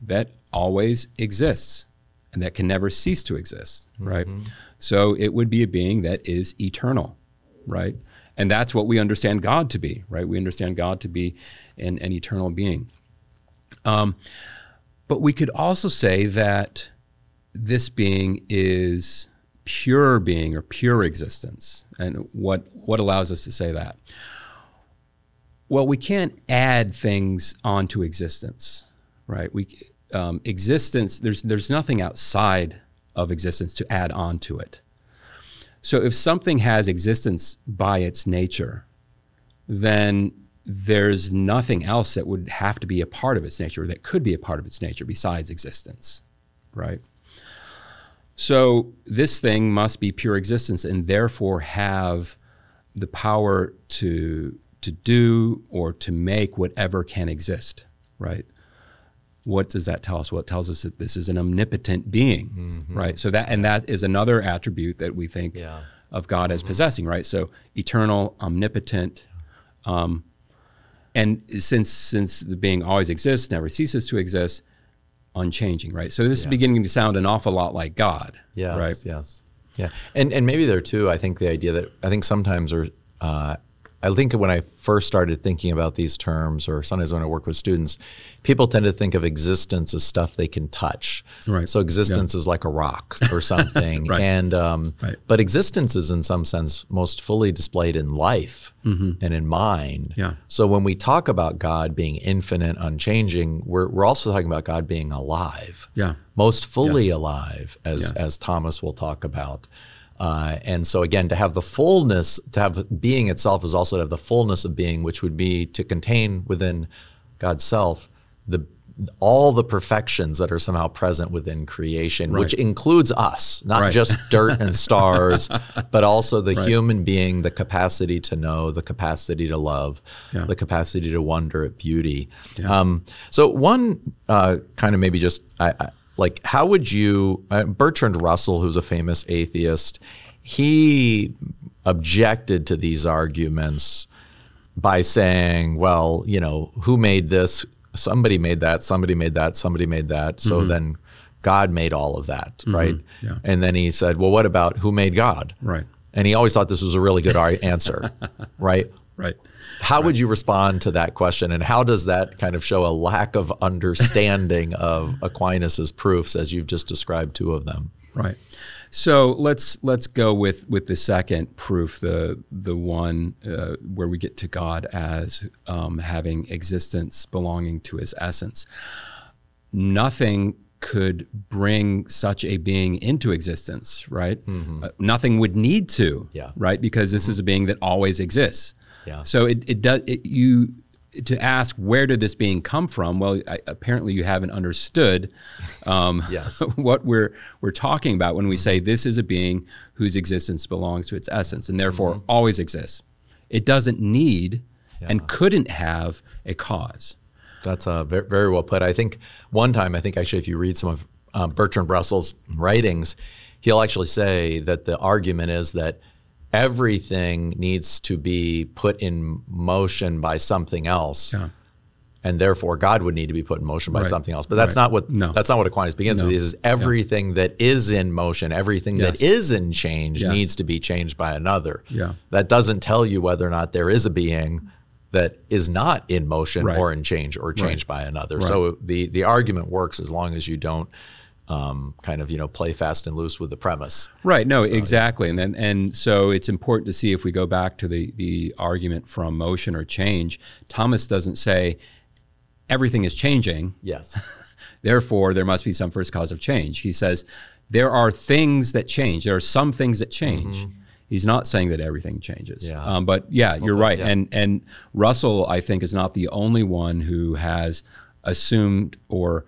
S1: that always exists and that can never cease to exist, right? So it would be a being that is eternal, right? And that's what we understand God to be, right? We understand God to be an, an eternal being. Um, but we could also say that this being is pure being or pure existence. And what, what allows us to say that? Well, we can't add things onto existence, right? We, um, existence, there's, there's nothing outside of existence to add on to it. So if something has existence by its nature, then there's nothing else that would have to be a part of its nature or that could be a part of its nature besides existence, right? So this thing must be pure existence and therefore have the power to to do or to make whatever can exist, right? What does that tell us? Well, it tells us that this is an omnipotent being, right? So that and that is another attribute that we think
S2: Yeah.
S1: of God as possessing, right? So eternal, omnipotent, um, and since since the being always exists, never ceases to exist, unchanging, right? So this is beginning to sound an awful lot like God,
S2: Yes.
S1: right?
S2: Yes. Yeah. And and maybe there too. I think the idea that I think sometimes or uh, I think when I first started thinking about these terms, or sometimes when I work with students, people tend to think of existence as stuff they can touch.
S1: Right.
S2: So existence is like a rock or something.
S1: Right.
S2: And um,
S1: Right.
S2: but existence is in some sense most fully displayed in life and in mind.
S1: Mm-hmm. Yeah.
S2: So when we talk about God being infinite, unchanging, we're we're also talking about God being alive
S1: Yeah.
S2: most fully
S1: Yes.
S2: alive, as
S1: Yes.
S2: as Thomas will talk about. Uh, and so again, to have the fullness, to have being itself is also to have the fullness of being, which would be to contain within God's self the all the perfections that are somehow present within creation, which includes us, not
S1: Right.
S2: just dirt and stars, but also the human being, the capacity to know, the capacity to love,
S1: Yeah.
S2: the capacity to wonder at beauty. Um, so one uh, kind of maybe just I, I, like how would you uh, Bertrand Russell, who's a famous atheist, he objected to these arguments by saying, well, you know, who made this? Somebody made that, somebody made that, somebody made that. So then God made all of that, right?
S1: Yeah.
S2: And then he said, well, what about who made God?
S1: Right.
S2: And he always thought this was a really good answer, right?
S1: Right.
S2: How would you respond to that question, and how does that kind of show a lack of understanding of Aquinas's proofs as you've just described two of them?
S1: Right. So let's let's go with with the second proof, the the one uh, where we get to God as um, having existence belonging to His essence. Nothing could bring such a being into existence, right? Uh, nothing would need to,
S2: Yeah.
S1: right? Because this is a being that always exists.
S2: Yeah.
S1: So it, it does it, you to ask where did this being come from? Well, I, apparently you haven't understood um,
S2: Yes.
S1: what we're we're talking about when we say this is a being whose existence belongs to its essence and therefore always exists. It doesn't need and couldn't have a cause.
S2: That's uh, very, very well put. I think one time, I think actually, if you read some of um, Bertrand Russell's writings, he'll actually say that the argument is that everything needs to be put in motion by something else.
S1: Yeah.
S2: And therefore, God would need to be put in motion by
S1: Right.
S2: something else. But that's
S1: Right.
S2: not what
S1: No.
S2: that's not what Aquinas begins
S1: No.
S2: with. He says everything that is in motion, everything that
S1: Yes.
S2: is in change,
S1: Yes.
S2: needs to be changed by another.
S1: Yeah.
S2: That doesn't tell you whether or not there is a being that is not in motion
S1: Right.
S2: or in change or changed by another. So the the argument works as long as you don't um, kind of you know play fast and loose with the premise.
S1: Right. No, exactly. And then and so it's important to see if we go back to the the argument from motion or change. Thomas doesn't say everything is changing,
S2: Yes.
S1: therefore there must be some first cause of change. He says there are things that change. There are some things that change. He's not saying that everything changes.
S2: Mm-hmm. Yeah.
S1: Um, but yeah, you're right.
S2: yeah.
S1: And and Russell, I think, is not the only one who has assumed or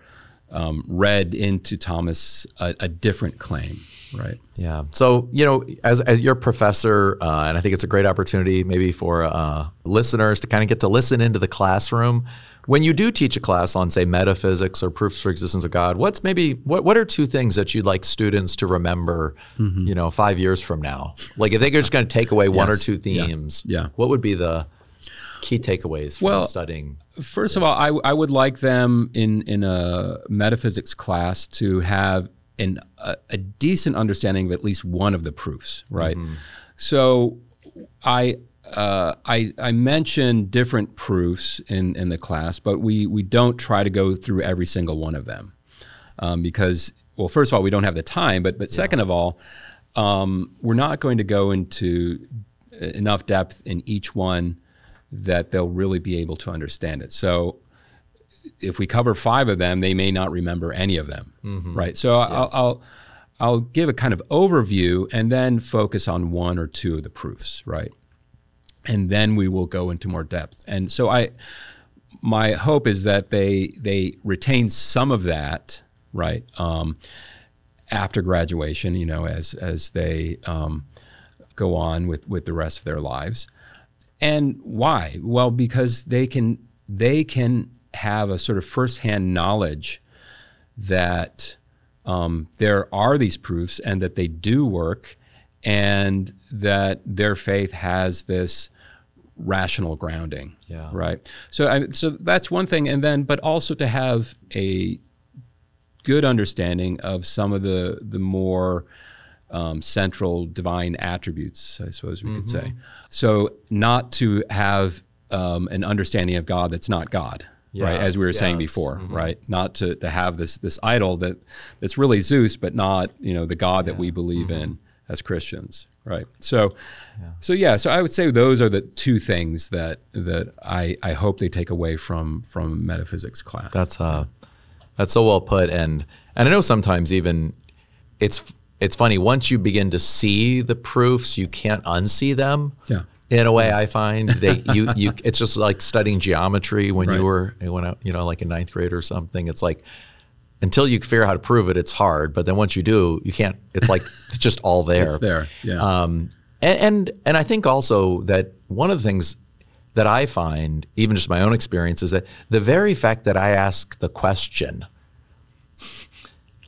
S1: um, read into Thomas a, a different claim. Right.
S2: Yeah. So, you know, as, as your professor, uh, and I think it's a great opportunity maybe for uh, listeners to kind of get to listen into the classroom. When you do teach a class on, say, metaphysics or proofs for existence of God, what's maybe what, what are two things that you'd like students to remember,
S1: Mm-hmm.
S2: you know, five years from now? Like if they're just going to take away one or two
S1: Yeah.
S2: themes,
S1: Yeah.
S2: what would be the key takeaways from
S1: Well,
S2: studying?
S1: First of all, I, I would like them in, in a metaphysics class to have an, a, a decent understanding of at least one of the proofs, right? So I, uh, I, I mention different proofs in, in the class, but we, we don't try to go through every single one of them um, because, well, first of all, we don't have the time, but, but second of all, um, we're not going to go into enough depth in each one that they'll really be able to understand it. So if we cover five of them, they may not remember any of them, right? So I'll, I'll I'll give a kind of overview and then focus on one or two of the proofs, right? And then we will go into more depth. And so I, my hope is that they they retain some of that, right? Um, after graduation, you know, as as they um, go on with with the rest of their lives. And why? Well, because they can they can have a sort of firsthand knowledge that um, there are these proofs and that they do work, and that their faith has this rational grounding.
S2: Yeah.
S1: Right. So I, so that's one thing, and then but also to have a good understanding of some of the the more um, central divine attributes, I suppose we could say. So not to have um, an understanding of God that's not God, right? As we were
S2: Yes,
S1: saying
S2: yes.
S1: before, right? Not to, to have this this idol that that's really Zeus, but not you know the God that we believe in as Christians, right? So, so yeah, so I would say those are the two things that that I, I hope they take away from from metaphysics class.
S2: That's uh, that's so well put, and and I know sometimes even it's it's funny once you begin to see the proofs, you can't unsee them.
S1: Yeah.
S2: In a way, I find they you you it's just like studying geometry when
S1: Right.
S2: you were when I, you know like in ninth grade or something. It's like until you figure out how to prove it, it's hard. But then once you do, you can't. It's like it's just all there.
S1: it's there, yeah.
S2: Um, and, and and I think also that one of the things that I find, even just my own experience, is that the very fact that I ask the question,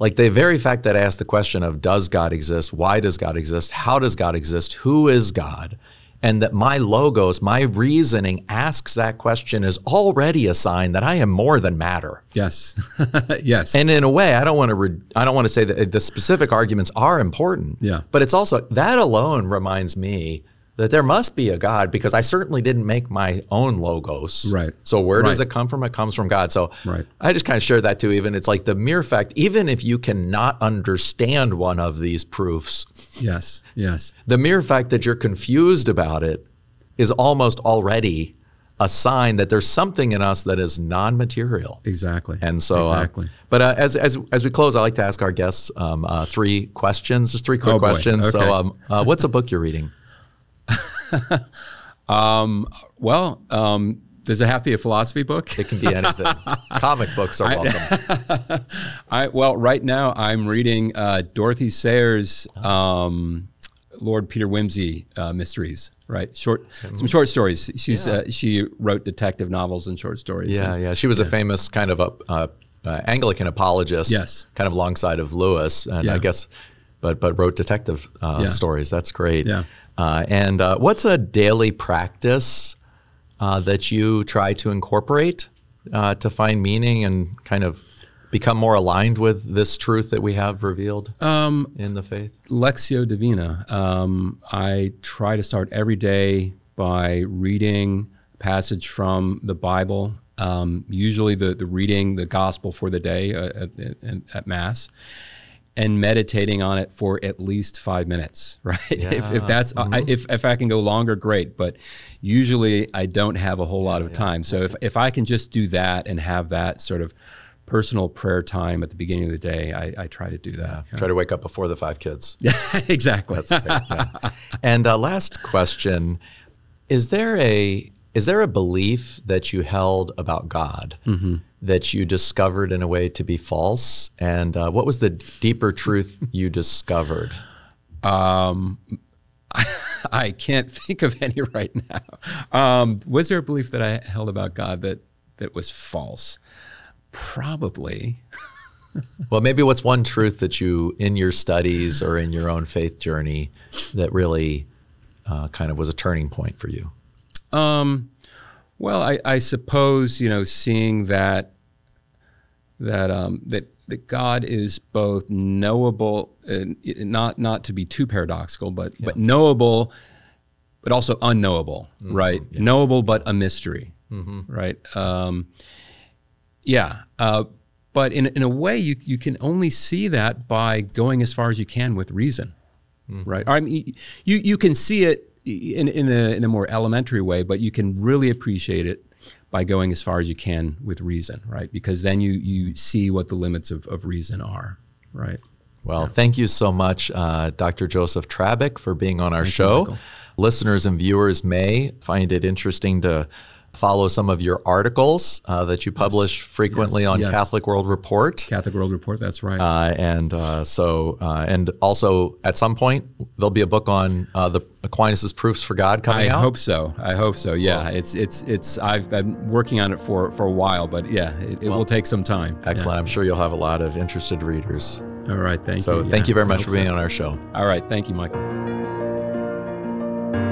S2: like the very fact that I ask the question of does God exist? Why does God exist? How does God exist? Who is God? And that my logos, my reasoning asks that question is already a sign that I am more than matter.
S1: yes, yes,
S2: And in a way, I don't want to. Re- I don't want to say that uh, the specific arguments are important.
S1: Yeah.
S2: But it's also that alone reminds me that there must be a God because I certainly didn't make my own logos.
S1: Right.
S2: So where does it come from? It comes from God. So
S1: Right.
S2: I just kind of share that too. Even it's like the mere fact, even if you cannot understand one of these proofs,
S1: yes, yes.
S2: the mere fact that you're confused about it is almost already a sign that there's something in us that is non-material.
S1: Exactly.
S2: And so, uh,
S1: exactly.
S2: but uh, as, as as we close, I like to ask our guests um, uh, three questions, just three quick
S1: Oh,
S2: questions.
S1: Okay.
S2: So, um, uh, what's a book you're reading?
S1: well, um, does it have to be a philosophy book?
S2: It can be anything. Comic books are welcome.
S1: I, well, right now I'm reading uh, Dorothy Sayers' um, Lord Peter Wimsey uh, mysteries. Right, short some short stories. She's uh, she wrote detective novels and short stories.
S2: Yeah,
S1: and,
S2: yeah. She was a famous kind of a uh, uh, Anglican apologist.
S1: Yes.
S2: kind of alongside of Lewis, and I guess, but but wrote detective uh,
S1: Yeah.
S2: stories. That's great.
S1: Yeah.
S2: Uh, and uh, what's a daily practice uh, that you try to incorporate uh, to find meaning and kind of become more aligned with this truth that we have revealed
S1: Um,
S2: in the faith?
S1: Lectio Divina. Um, I try to start every day by reading a passage from the Bible, um, usually the, the reading the gospel for the day uh, at, at, at Mass, and meditating on it for at least five minutes, right? if, if that's I, if, if I can go longer, great. But usually I don't have a whole lot of time. So if, if I can just do that and have that sort of personal prayer time at the beginning of the day, I, I try to do that.
S2: Try to wake up before the five kids.
S1: Yeah, exactly.
S2: That's yeah. And uh, last question: Is there a is there a belief that you held about God that you discovered in a way to be false? And uh, what was the deeper truth you discovered?
S1: I can't think of any right now. Um, was there a belief that I held about God that that was false? Probably.
S2: Well, maybe what's one truth that you, in your studies or in your own faith journey, that really uh, kind of was a turning point for you?
S1: Um, well, I, I suppose you know, seeing that that um, that that God is both knowable, and not not to be too paradoxical, but but knowable, but also unknowable, right? Knowable but a mystery, right? Um, yeah. Uh, but in, in a way, you, you can only see that by going as far as you can with reason, right? I mean, you, you can see it in, in, a, in a more elementary way, but you can really appreciate it by going as far as you can with reason, right? Because then you, you see what the limits of, of reason are, right?
S2: Well, thank you so much, uh, Dr. Joseph Trabbic, for being on our show.
S1: Michael.
S2: Listeners and viewers may find it interesting to follow some of your articles uh, that you publish frequently on
S1: Yes.
S2: Catholic World Report.
S1: Catholic World Report, that's right.
S2: Uh, and uh, so, uh, and also at some point there'll be a book on uh, the Aquinas' Proofs for God coming
S1: I
S2: out.
S1: hope so. I hope so. Yeah, it's it's it's. I've been working on it for for a while, but yeah, it, it will take some time.
S2: Excellent. I'm sure you'll have a lot of interested readers.
S1: All right. Thank
S2: So
S1: you.
S2: thank
S1: Yeah,
S2: you very much for being
S1: so.
S2: on our show.
S1: All right. Thank you, Michael.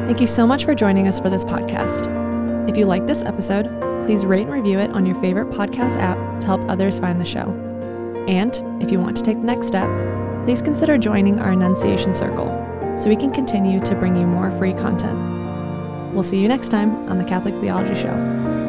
S3: Thank you so much for joining us for this podcast. If you like this episode, please rate and review it on your favorite podcast app to help others find the show. And if you want to take the next step, please consider joining our Annunciation Circle so we can continue to bring you more free content. We'll see you next time on the Catholic Theology Show.